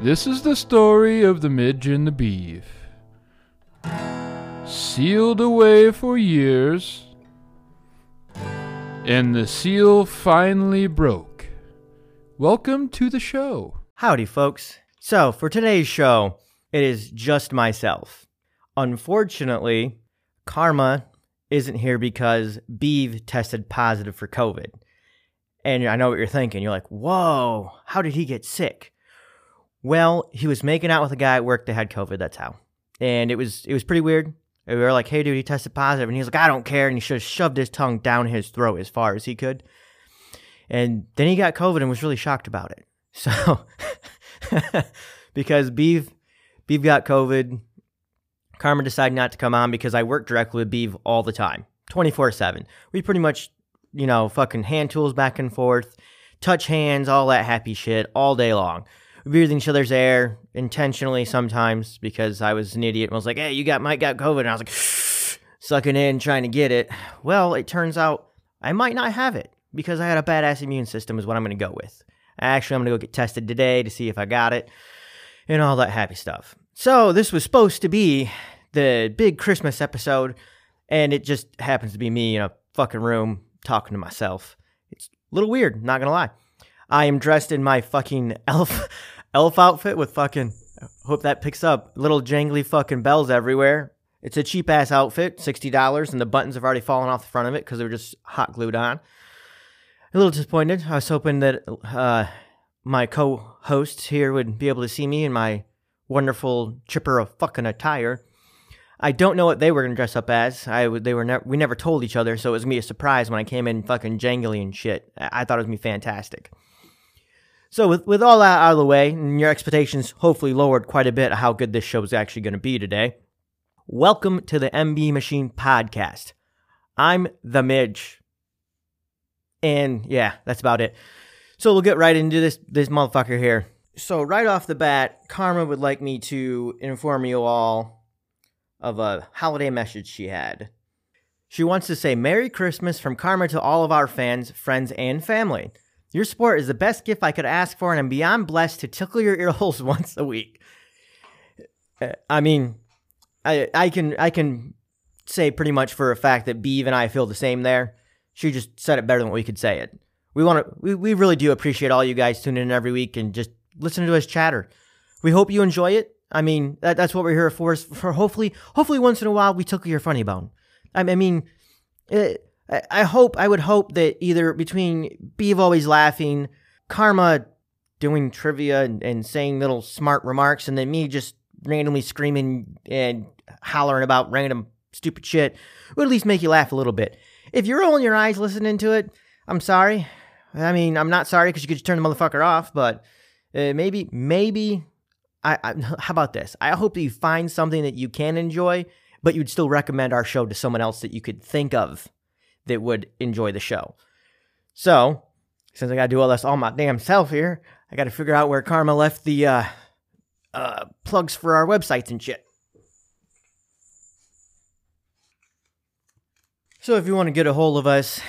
This is the story of the Midge and the Beef. Sealed away for years, and the seal finally broke. Welcome to the show. Howdy, folks. So, for today's show, it is just myself. Unfortunately, Karma isn't here because Beeve tested positive for COVID. And I know what you're thinking. You're like, whoa, how did he get sick? Well, he was making out with a guy at work that had COVID. That's how. And it was it was pretty weird. We were like, hey, dude, he tested positive. And he's like, I don't care. And he just shoved his tongue down his throat as far as he could. And then he got COVID and was really shocked about it. So, because Beeve, Beeve got COVID, Karma decided not to come on because I work directly with Beeve all the time, 24 7. We pretty much, you know, fucking hand tools back and forth, touch hands, all that happy shit all day long. Breathe each other's air intentionally sometimes because I was an idiot and was like, hey, you got Mike got COVID. And I was like, sucking in, trying to get it. Well, it turns out I might not have it because I had a badass immune system, is what I'm going to go with. Actually, I'm going to go get tested today to see if I got it and all that happy stuff. So, this was supposed to be the big Christmas episode, and it just happens to be me in a fucking room talking to myself. It's a little weird, not going to lie. I am dressed in my fucking elf elf outfit with fucking hope that picks up little jangly fucking bells everywhere. It's a cheap ass outfit, sixty dollars, and the buttons have already fallen off the front of it because they were just hot glued on. A little disappointed. I was hoping that uh, my co-hosts here would be able to see me in my wonderful chipper of fucking attire. I don't know what they were gonna dress up as. I they were never we never told each other, so it was gonna be a surprise when I came in fucking jangly and shit. I, I thought it was gonna be fantastic. So with with all that out of the way, and your expectations hopefully lowered quite a bit of how good this show is actually gonna be today. Welcome to the MB Machine Podcast. I'm the Midge. And yeah, that's about it. So we'll get right into this this motherfucker here. So right off the bat, Karma would like me to inform you all of a holiday message she had. She wants to say Merry Christmas from Karma to all of our fans, friends, and family. Your support is the best gift I could ask for, and I'm beyond blessed to tickle your ear holes once a week. Uh, I mean, I I can I can say pretty much for a fact that Beeve and I feel the same there. She just said it better than we could say it. We want to we, we really do appreciate all you guys tuning in every week and just listening to us chatter. We hope you enjoy it. I mean, that, that's what we're here for. Is for hopefully hopefully once in a while we tickle your funny bone. I, I mean, it, I, hope I would hope that either between Beeve always laughing, Karma doing trivia and, and saying little smart remarks, and then me just randomly screaming and hollering about random stupid shit would at least make you laugh a little bit. If you're rolling your eyes listening to it, I'm sorry. I mean, I'm not sorry because you could just turn the motherfucker off, but uh, maybe, maybe. I, I, how about this? I hope that you find something that you can enjoy, but you'd still recommend our show to someone else that you could think of that would enjoy the show. So, since I got to do all this all my damn self here, I got to figure out where Karma left the uh, uh, plugs for our websites and shit. So if you want to get a hold of us,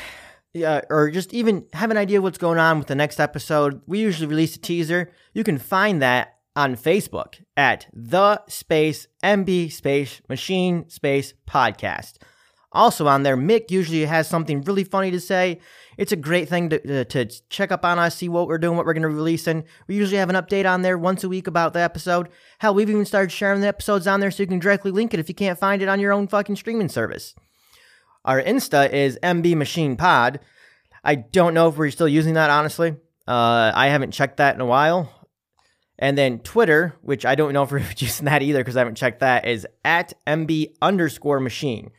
yeah, or just even have an idea what's going on with the next episode, we usually release a teaser. You can find that on Facebook at the space MB space machine space podcast. Also on there, Mick usually has something really funny to say. It's a great thing to, uh, to check up on us, see what we're doing, what we're going to be releasing. We usually have an update on there once a week about the episode. Hell, we've even started sharing the episodes on there so you can directly link it if you can't find it on your own fucking streaming service. Our Insta is MB Machine Pod. I don't know if we're still using that, honestly. Uh, I haven't checked that in a while. And then Twitter, which I don't know if we're using that either because I haven't checked that, is at MB underscore machine.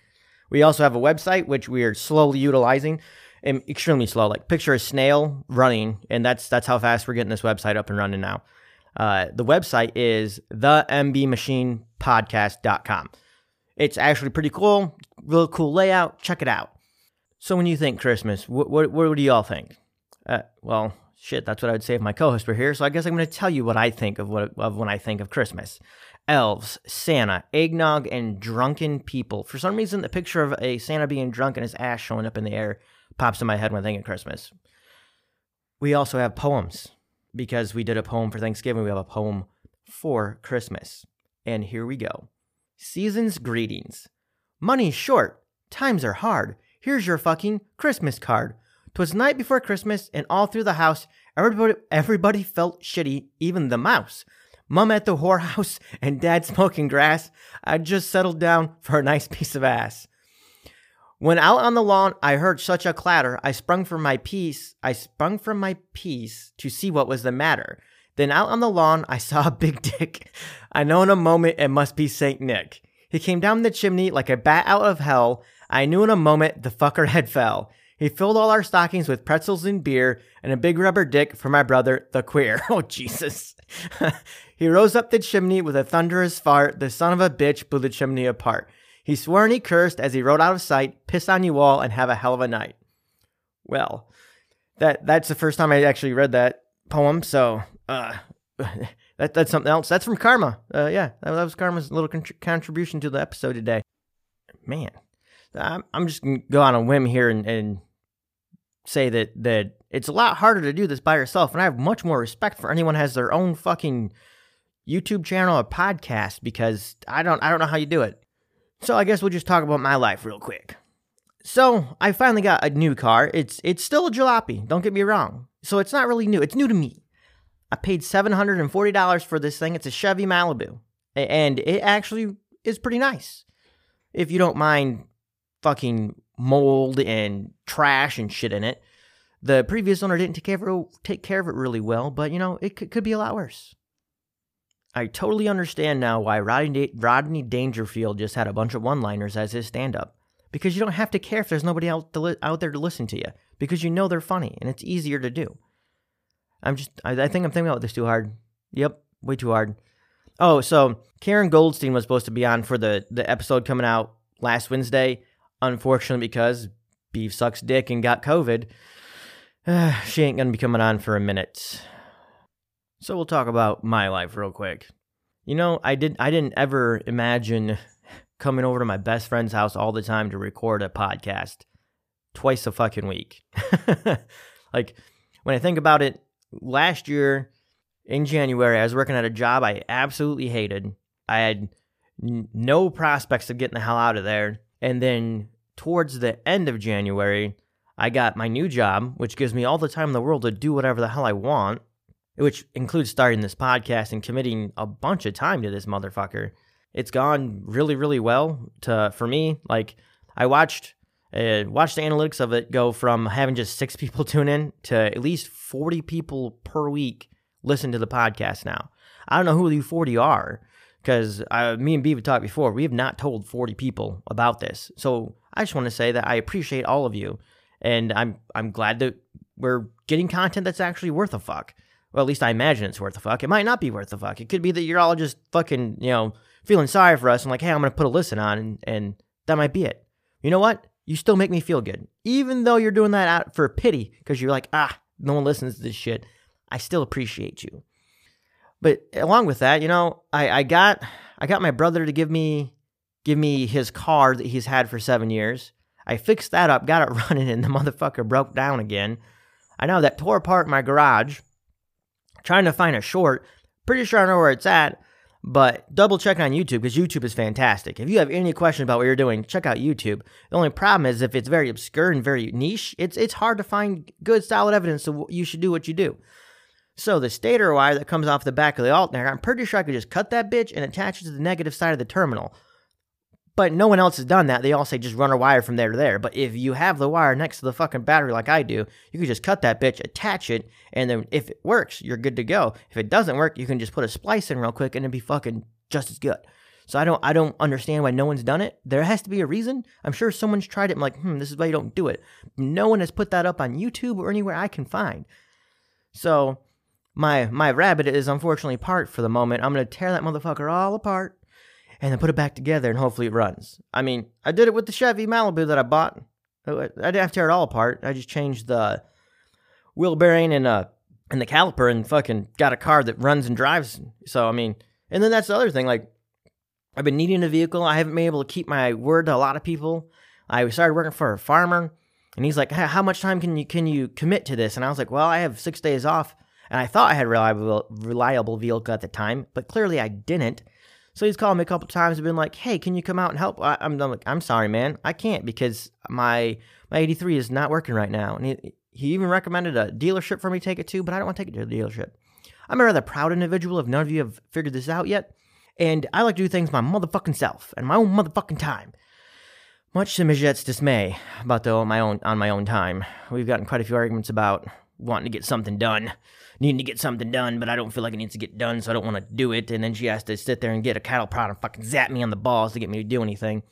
We also have a website, which we are slowly utilizing and extremely slow. Like picture a snail running, and that's that's how fast we're getting this website up and running now. Uh, the website is the mbmachinepodcast.com. It's actually pretty cool, real cool layout. Check it out. So when you think Christmas, what what, what do y'all think? Uh, well, shit, that's what I would say if my co-host were here. So I guess I'm going to tell you what I think of what of when I think of Christmas. Elves, Santa, eggnog, and drunken people. For some reason, the picture of a Santa being drunk and his ass showing up in the air pops in my head when I think of Christmas. We also have poems because we did a poem for Thanksgiving. We have a poem for Christmas. And here we go. Season's greetings. Money's short, times are hard. Here's your fucking Christmas card. 'Twas night before Christmas, and all through the house, everybody everybody felt shitty, even the mouse. Mum at the whorehouse and dad smoking grass. I just settled down for a nice piece of ass. When out on the lawn, I heard such a clatter. I sprung from my piece. I sprung from my piece to see what was the matter. Then out on the lawn, I saw a big dick. I know in a moment it must be Saint Nick. He came down the chimney like a bat out of hell. I knew in a moment the fucker had fell. He filled all our stockings with pretzels and beer and a big rubber dick for my brother, the queer. Oh, Jesus. he rose up the chimney with a thunderous fart. The son of a bitch blew the chimney apart. He swore and he cursed as he rode out of sight. Piss on you all and have a hell of a night. Well, that that's the first time I actually read that poem. So uh, that that's something else. That's from Karma. Uh, yeah, that, that was Karma's little contribution to the episode today. Man, I'm I'm just gonna go on a whim here and, and say that that it's a lot harder to do this by yourself, and I have much more respect for anyone who has their own fucking YouTube channel or podcast because I don't I don't know how you do it. So I guess we'll just talk about my life real quick. So I finally got a new car. It's it's still a jalopy. Don't get me wrong. So it's not really new. It's new to me. I paid seven hundred and forty dollars for this thing. It's a Chevy Malibu, and it actually is pretty nice. If you don't mind fucking mold and trash and shit in it. The previous owner didn't take care of it, take care of it really well, but you know it could, could be a lot worse. I totally understand now why Rodney, Dangerfield just had a bunch of one liners as his stand up. Because you don't have to care if there's nobody out, li- out there to listen to you. Because you know they're funny and it's easier to do. I'm just, I, I think I'm thinking about this too hard. Yep, way too hard. Oh, so Karen Goldstein was supposed to be on for the, the episode coming out last Wednesday. Unfortunately, because Beef sucks dick and got COVID, she ain't going to be coming on for a minute. So we'll talk about my life real quick. You know, I did I didn't ever imagine coming over to my best friend's house all the time to record a podcast twice a fucking week. like when I think about it, last year in January I was working at a job I absolutely hated. I had n- no prospects of getting the hell out of there. And then towards the end of January, I got my new job, which gives me all the time in the world to do whatever the hell I want which includes starting this podcast and committing a bunch of time to this motherfucker. It's gone really, really well to for me. Like I watched uh, watched the analytics of it go from having just six people tune in to at least forty people per week listen to the podcast now. I don't know who the forty are because me and Beav talked before. We have not told forty people about this, so I just want to say that I appreciate all of you, and I'm I'm glad that we're getting content that's actually worth a fuck. Well, at least I imagine it's worth the fuck. It might not be worth the fuck. It could be that you're all just fucking, you know, feeling sorry for us and like, hey, I'm gonna put a listen on, and, and that might be it. You know what? You still make me feel good, even though you're doing that out for pity because you're like, ah, no one listens to this shit. I still appreciate you. But along with that, you know, I, I got I got my brother to give me give me his car that he's had for seven years. I fixed that up, got it running, and the motherfucker broke down again. I know that tore apart my garage trying to find a short. Pretty sure I know where it's at, but double check on YouTube because YouTube is fantastic. If you have any question about what you're doing, check out YouTube. The only problem is if it's very obscure and very niche, it's it's hard to find good solid evidence so you should do what you do. So the stator wire that comes off the back of the alternator, I'm pretty sure I could just cut that bitch and attach it to the negative side of the terminal. But no one else has done that. They all say just run a wire from there to there. But if you have the wire next to the fucking battery like I do, you can just cut that bitch, attach it, and then if it works, you're good to go. If it doesn't work, you can just put a splice in real quick and it'd be fucking just as good. So I don't I don't understand why no one's done it. There has to be a reason. I'm sure someone's tried it. I'm like, hmm, this is why you don't do it. No one has put that up on YouTube or anywhere I can find. So my my rabbit is unfortunately part for the moment. I'm gonna tear that motherfucker all apart and then put it back together and hopefully it runs. I mean, I did it with the Chevy Malibu that I bought. I didn't have to tear it all apart. I just changed the wheel bearing and uh and the caliper and fucking got a car that runs and drives. So I mean, and then that's the other thing. Like, I've been needing a vehicle. I haven't been able to keep my word to a lot of people. I started working for a farmer, and he's like, "How much time can you can you commit to this?" And I was like, "Well, I have six days off." And I thought I had reliable reliable vehicle at the time, but clearly I didn't. So he's called me a couple times and been like, "Hey, can you come out and help?" I, am like, "I'm sorry, man, I can't because my my 83 is not working right now." And he he even recommended a dealership for me to take it to, but I don't want to take it to the dealership. I'm a rather proud individual if none of you have figured this out yet. And I like to do things my motherfucking self and my own motherfucking time. Much to Mijette's dismay about the, my own on my own time. We've gotten quite a few arguments about wanting to get something done needing to get something done, but I don't feel like it needs to get done, so I don't want to do it. And then she has to sit there and get a cattle prod and fucking zap me on the balls to get me to do anything.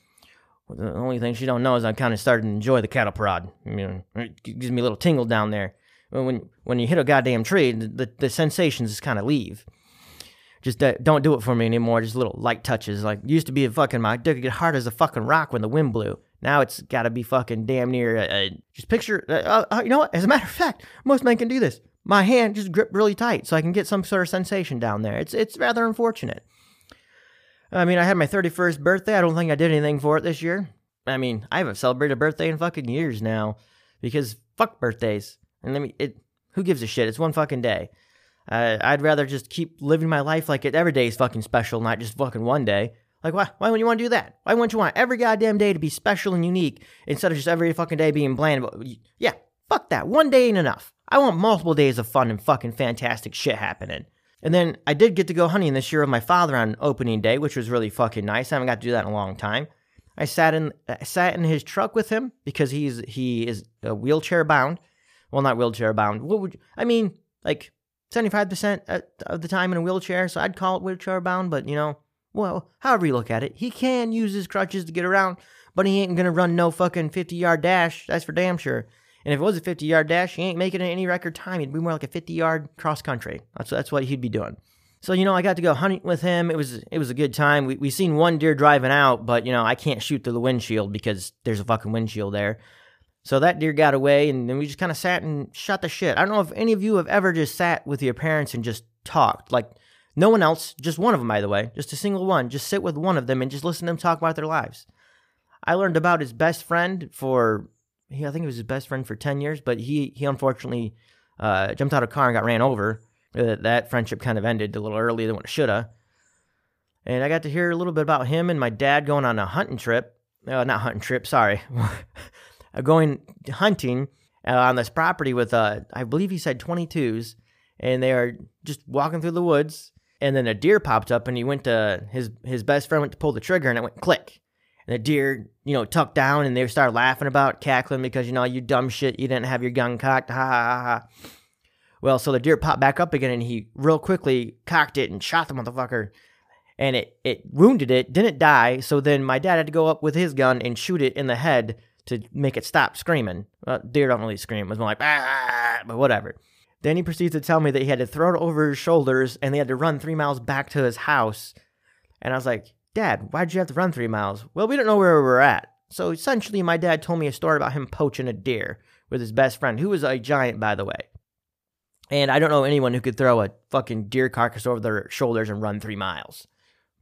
The only thing she don't know is I'm kind of starting to enjoy the cattle prod. You know, it gives me a little tingle down there. When when you hit a goddamn tree, the, the sensations just kind of leave. Just uh, don't do it for me anymore. Just little light touches. Like used to be a fucking my dick get hard as a fucking rock when the wind blew. Now it's got to be fucking damn near. Uh, uh just picture. Uh, uh, you know what? As a matter of fact, most men can do this my hand just gripped really tight so I can get some sort of sensation down there. It's it's rather unfortunate. I mean, I had my 31st birthday. I don't think I did anything for it this year. I mean, I haven't celebrated a birthday in fucking years now because fuck birthdays. And let me it who gives a shit? It's one fucking day. Uh, I'd rather just keep living my life like it every day is fucking special, not just fucking one day. Like, why, why would you want to do that? Why wouldn't you want every goddamn day to be special and unique instead of just every fucking day being bland? Yeah, fuck that. One day ain't enough. I want multiple days of fun and fucking fantastic shit happening. And then I did get to go hunting this year with my father on opening day, which was really fucking nice. I haven't got to do that in a long time. I sat in I sat in his truck with him because he's he is uh, wheelchair bound. Well, not wheelchair bound. What would I mean? Like seventy five percent of the time in a wheelchair, so I'd call it wheelchair bound. But you know, well, however you look at it, he can use his crutches to get around, but he ain't gonna run no fucking fifty yard dash. That's for damn sure. And if it was a 50 yard dash, he ain't making any record time. He'd be more like a 50 yard cross country. That's, that's what he'd be doing. So, you know, I got to go hunting with him. It was it was a good time. We we seen one deer driving out, but you know, I can't shoot through the windshield because there's a fucking windshield there. So that deer got away and then we just kind of sat and shot the shit. I don't know if any of you have ever just sat with your parents and just talked. Like no one else, just one of them by the way, just a single one. Just sit with one of them and just listen to them talk about their lives. I learned about his best friend for he I think he was his best friend for ten years, but he he unfortunately uh, jumped out of a car and got ran over. Uh, that friendship kind of ended a little earlier than what it shoulda. And I got to hear a little bit about him and my dad going on a hunting trip. Uh, not hunting trip, sorry, going hunting uh, on this property with uh, I believe he said 22s, and they are just walking through the woods. And then a deer popped up, and he went to his his best friend went to pull the trigger, and it went click and the deer, you know, tucked down and they start laughing about cackling because, you know, you dumb shit, you didn't have your gun cocked. Ha ha ha. Well, so the deer popped back up again and he real quickly cocked it and shot the motherfucker. And it, it wounded it, didn't die. So then my dad had to go up with his gun and shoot it in the head to make it stop screaming. Well, deer don't really scream. It was more like, ah, but whatever. Then he proceeds to tell me that he had to throw it over his shoulders and they had to run three miles back to his house. And I was like, Dad, why'd you have to run three miles? Well, we don't know where we were at. So essentially, my dad told me a story about him poaching a deer with his best friend, who was a giant, by the way. And I don't know anyone who could throw a fucking deer carcass over their shoulders and run three miles.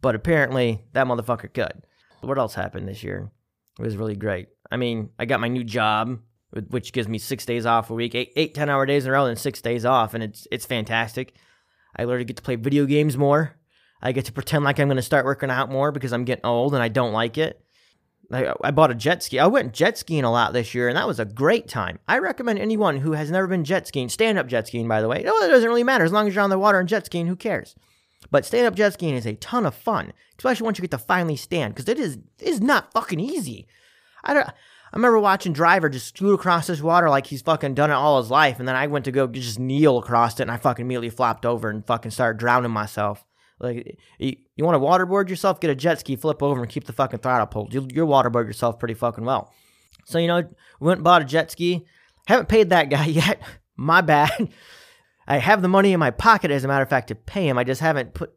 But apparently, that motherfucker could. What else happened this year? It was really great. I mean, I got my new job, which gives me six days off a week, eight, eight, ten hour days in a row, and six days off, and it's it's fantastic. I literally get to play video games more. I get to pretend like I'm going to start working out more because I'm getting old and I don't like it. I, I bought a jet ski. I went jet skiing a lot this year, and that was a great time. I recommend anyone who has never been jet skiing, stand up jet skiing, by the way. No, it doesn't really matter. As long as you're on the water and jet skiing, who cares? But stand up jet skiing is a ton of fun, especially once you get to finally stand, because it is it is not fucking easy. I don't. I remember watching Driver just scoot across this water like he's fucking done it all his life, and then I went to go just kneel across it, and I fucking immediately flopped over and fucking started drowning myself. Like, you, you want to waterboard yourself? Get a jet ski, flip over, and keep the fucking throttle pulled. You, you'll waterboard yourself pretty fucking well. So, you know, we went and bought a jet ski. Haven't paid that guy yet. My bad. I have the money in my pocket, as a matter of fact, to pay him. I just haven't put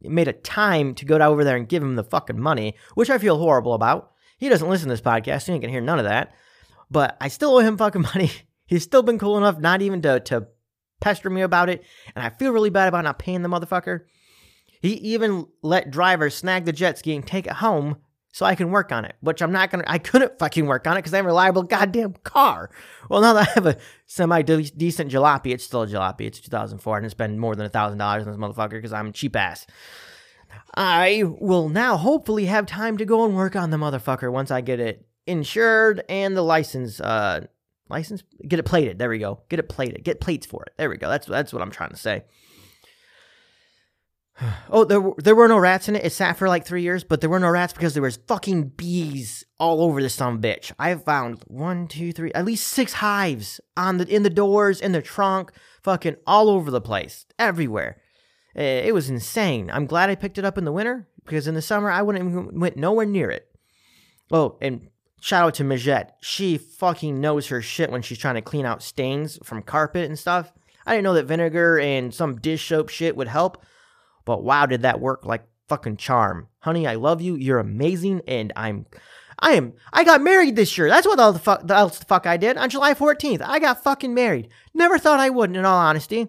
made a time to go over there and give him the fucking money, which I feel horrible about. He doesn't listen to this podcast, so he ain't gonna hear none of that. But I still owe him fucking money. He's still been cool enough not even to to pester me about it, and I feel really bad about not paying the motherfucker. He even let drivers snag the jet ski and take it home so I can work on it, which I'm not gonna. I couldn't fucking work on it because I have a reliable goddamn car. Well, now that I have a semi decent jalopy, it's still a jalopy. It's 2004, and it's been more than a thousand dollars on this motherfucker because I'm cheap ass. I will now hopefully have time to go and work on the motherfucker once I get it insured and the license. Uh, license, get it plated. There we go. Get it plated. Get plates for it. There we go. That's that's what I'm trying to say. Oh, there were, there were no rats in it. It sat for like three years, but there were no rats because there was fucking bees all over this son bitch. I found one, two, three, at least six hives on the in the doors, in the trunk, fucking all over the place, everywhere. Eh, it was insane. I'm glad I picked it up in the winter because in the summer I wouldn't even went nowhere near it. Oh, and shout out to Majette. She fucking knows her shit when she's trying to clean out stains from carpet and stuff. I didn't know that vinegar and some dish soap shit would help. But wow, did that work like fucking charm. Honey, I love you. You're amazing. And I'm, I am, I got married this year. That's what all the fuck, the else the fuck I did on July 14th. I got fucking married. Never thought I would, in all honesty.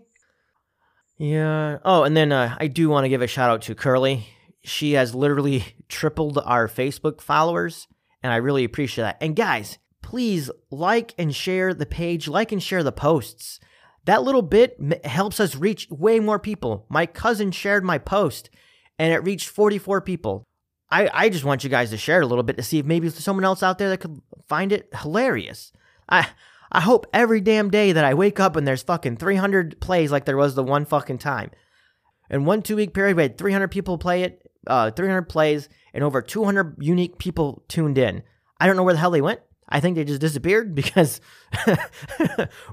Yeah. Oh, and then uh, I do want to give a shout out to Curly. She has literally tripled our Facebook followers, and I really appreciate that. And guys, please like and share the page, like and share the posts. That little bit helps us reach way more people. My cousin shared my post and it reached 44 people. I, I just want you guys to share it a little bit to see if maybe someone else out there that could find it hilarious. I I hope every damn day that I wake up and there's fucking 300 plays like there was the one fucking time. In one two week period, we had 300 people play it, uh, 300 plays, and over 200 unique people tuned in. I don't know where the hell they went. I think they just disappeared because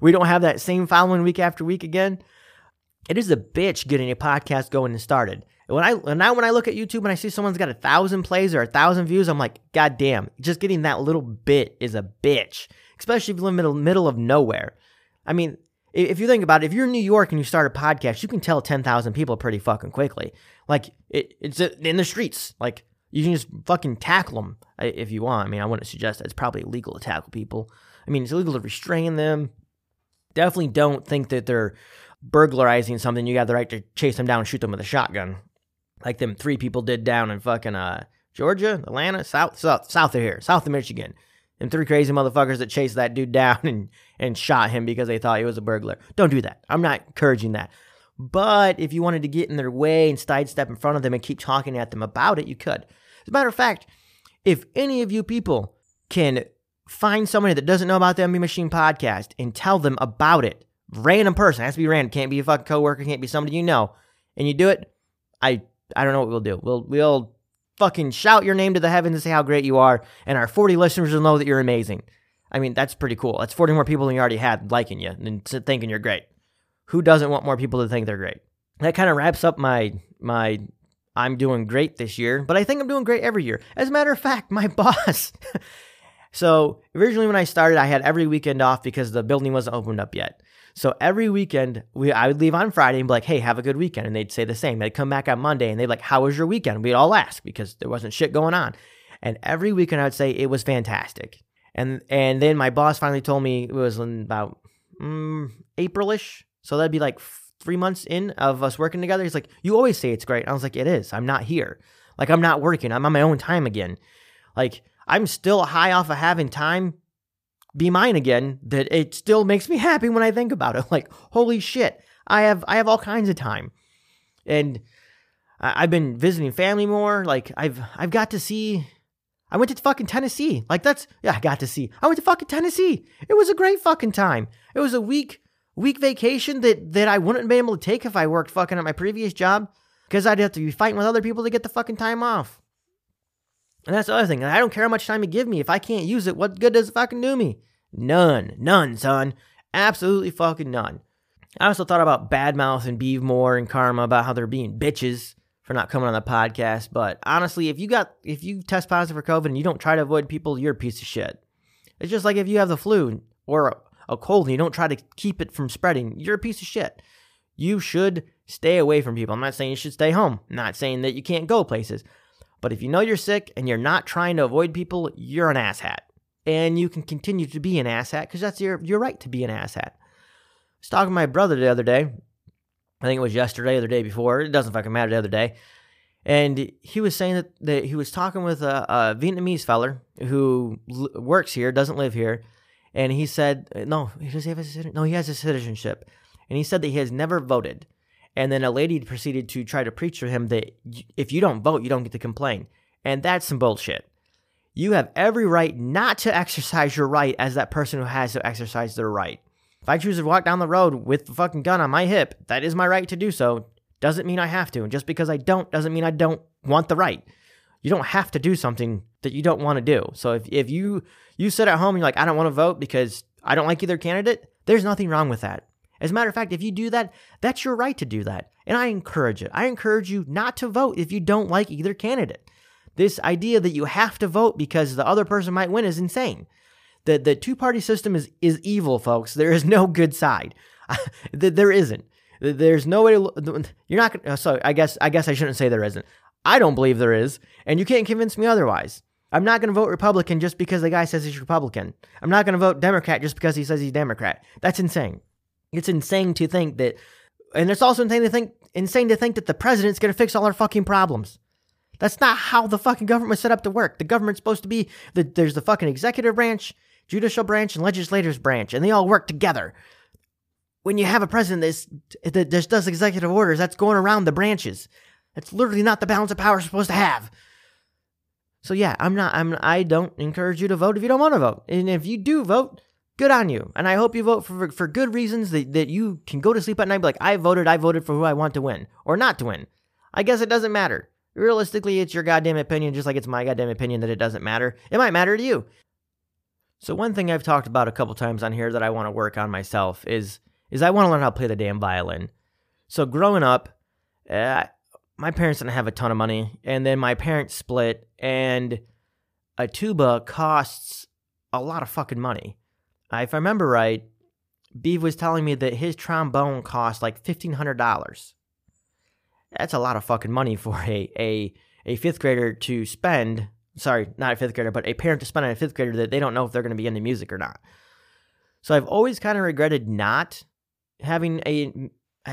we don't have that same following week after week again. It is a bitch getting a podcast going and started. When I now when I look at YouTube and I see someone's got a thousand plays or a thousand views, I'm like, God damn, just getting that little bit is a bitch. Especially if you live in the middle of nowhere. I mean, if you think about it, if you're in New York and you start a podcast, you can tell 10,000 people pretty fucking quickly. Like, it, it's in the streets. Like, you can just fucking tackle them if you want. I mean, I wouldn't suggest that. It's probably illegal to tackle people. I mean, it's illegal to restrain them. Definitely don't think that they're burglarizing something. You got the right to chase them down and shoot them with a shotgun, like them three people did down in fucking uh, Georgia, Atlanta, south, south, south of here, south of Michigan. And three crazy motherfuckers that chased that dude down and, and shot him because they thought he was a burglar. Don't do that. I'm not encouraging that. But if you wanted to get in their way and sidestep in front of them and keep talking at them about it, you could. As a matter of fact, if any of you people can find somebody that doesn't know about the MB Machine podcast and tell them about it, random person, has to be random, can't be a fucking coworker, can't be somebody you know, and you do it, I I don't know what we'll do. We'll we'll fucking shout your name to the heavens and say how great you are, and our 40 listeners will know that you're amazing. I mean, that's pretty cool. That's 40 more people than you already had liking you and thinking you're great. Who doesn't want more people to think they're great? That kind of wraps up my my I'm doing great this year, but I think I'm doing great every year. As a matter of fact, my boss. so originally when I started, I had every weekend off because the building wasn't opened up yet. So every weekend, we I would leave on Friday and be like, "Hey, have a good weekend," and they'd say the same. They'd come back on Monday and they'd like, "How was your weekend?" We'd all ask because there wasn't shit going on. And every weekend, I'd say it was fantastic. And and then my boss finally told me it was in about mm, Aprilish, so that'd be like three months in of us working together. He's like, You always say it's great. I was like, It is. I'm not here. Like, I'm not working. I'm on my own time again. Like, I'm still high off of having time be mine again that it still makes me happy when I think about it. Like, holy shit. I have I have all kinds of time. And I've been visiting family more. Like I've I've got to see I went to fucking Tennessee. Like that's yeah, I got to see. I went to fucking Tennessee. It was a great fucking time. It was a week week vacation that that I wouldn't have been able to take if I worked fucking at my previous job because I'd have to be fighting with other people to get the fucking time off. And that's the other thing. I don't care how much time you give me. If I can't use it, what good does it fucking do me? None. None, son. Absolutely fucking none. I also thought about Badmouth and Beeve Moore and Karma about how they're being bitches for not coming on the podcast. But honestly, if you got if you test positive for COVID and you don't try to avoid people, you're a piece of shit. It's just like if you have the flu or a cold and you don't try to keep it from spreading, you're a piece of shit. You should stay away from people. I'm not saying you should stay home. I'm not saying that you can't go places. But if you know you're sick and you're not trying to avoid people, you're an asshat. And you can continue to be an asshat because that's your, your right to be an asshat. I was talking to my brother the other day. I think it was yesterday or the day before. It doesn't fucking matter the other day. And he was saying that, that he was talking with a, a Vietnamese feller who l- works here, doesn't live here, and he said, no, he does he have a citi- no, he has a citizenship, and he said that he has never voted. And then a lady proceeded to try to preach to him that if you don't vote, you don't get to complain, and that's some bullshit. You have every right not to exercise your right as that person who has to exercise their right. If I choose to walk down the road with the fucking gun on my hip, that is my right to do so. Doesn't mean I have to. And just because I don't doesn't mean I don't want the right. You don't have to do something that you don't want to do. So if, if you you sit at home and you're like, I don't want to vote because I don't like either candidate, there's nothing wrong with that. As a matter of fact, if you do that, that's your right to do that. And I encourage it. I encourage you not to vote if you don't like either candidate. This idea that you have to vote because the other person might win is insane. The the two party system is is evil, folks. There is no good side. there isn't. There's no way to. You're not. Gonna, oh, so I guess I guess I shouldn't say there isn't. I don't believe there is, and you can't convince me otherwise. I'm not going to vote Republican just because the guy says he's Republican. I'm not going to vote Democrat just because he says he's Democrat. That's insane. It's insane to think that, and it's also insane to think insane to think that the president's going to fix all our fucking problems. That's not how the fucking government was set up to work. The government's supposed to be the there's the fucking executive branch, judicial branch, and legislative branch, and they all work together. When you have a president that just does executive orders, that's going around the branches. That's literally not the balance of power we're supposed to have. So yeah, I'm not. I'm. I don't encourage you to vote if you don't want to vote, and if you do vote, good on you. And I hope you vote for for good reasons that that you can go to sleep at night and be like, I voted. I voted for who I want to win or not to win. I guess it doesn't matter. Realistically, it's your goddamn opinion, just like it's my goddamn opinion that it doesn't matter. It might matter to you. So one thing I've talked about a couple times on here that I want to work on myself is is I want to learn how to play the damn violin. So growing up, uh, my parents didn't have a ton of money, and then my parents split, and a tuba costs a lot of fucking money. If I remember right, Beeve was telling me that his trombone cost like fifteen hundred dollars. That's a lot of fucking money for a a a fifth grader to spend. Sorry, not a fifth grader, but a parent to spend on a fifth grader that they don't know if they're going to be into music or not. So I've always kind of regretted not having a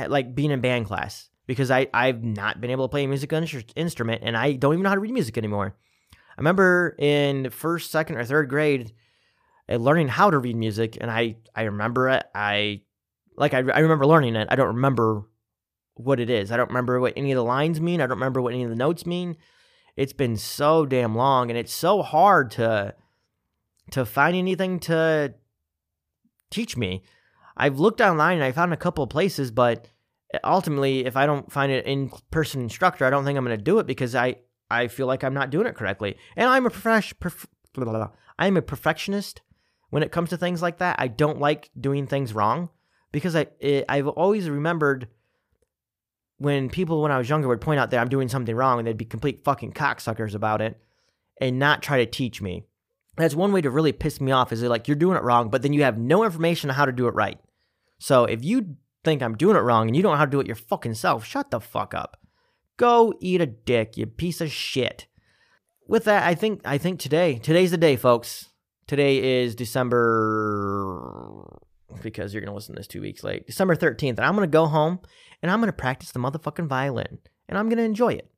like being in band class because I I've not been able to play a musical instrument and I don't even know how to read music anymore. I remember in first, second, or third grade, uh, learning how to read music, and I I remember it. I like I, I remember learning it. I don't remember what it is. I don't remember what any of the lines mean. I don't remember what any of the notes mean. It's been so damn long, and it's so hard to to find anything to teach me. I've looked online and I found a couple of places, but ultimately, if I don't find an in-person instructor, I don't think I'm going to do it because I I feel like I'm not doing it correctly. And I'm a prof- prof- I'm a perfectionist when it comes to things like that. I don't like doing things wrong because I it, I've always remembered when people when I was younger would point out that I'm doing something wrong and they'd be complete fucking cocksuckers about it and not try to teach me. That's one way to really piss me off is they're like you're doing it wrong, but then you have no information on how to do it right. So if you think I'm doing it wrong and you don't know how to do it your fucking self, shut the fuck up. Go eat a dick, you piece of shit. With that, I think I think today, today's the day, folks. Today is December because you're gonna listen to this two weeks late. December 13th, and I'm gonna go home and I'm gonna practice the motherfucking violin. And I'm gonna enjoy it.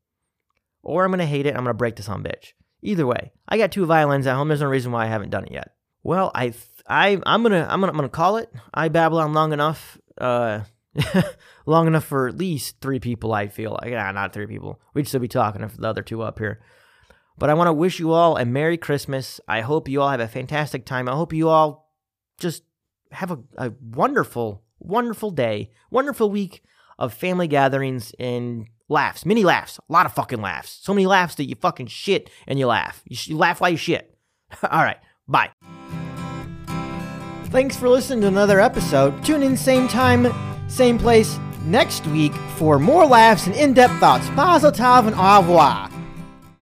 Or I'm gonna hate it, I'm gonna break this on bitch. Either way, I got two violins at home. There's no reason why I haven't done it yet. Well, I I I'm gonna I'm gonna I'm gonna call it. I babble on long enough. Uh, long enough for at least three people. I feel like nah, not three people. We'd still be talking if the other two up here. But I want to wish you all a Merry Christmas. I hope you all have a fantastic time. I hope you all just have a, a wonderful, wonderful day, wonderful week of family gatherings and laughs, many laughs, a lot of fucking laughs. So many laughs that you fucking shit and you laugh. You, sh- you laugh while you shit. all right, bye. Thanks for listening to another episode. Tune in same time, same place next week for more laughs and in-depth thoughts. Mazel tov and au revoir.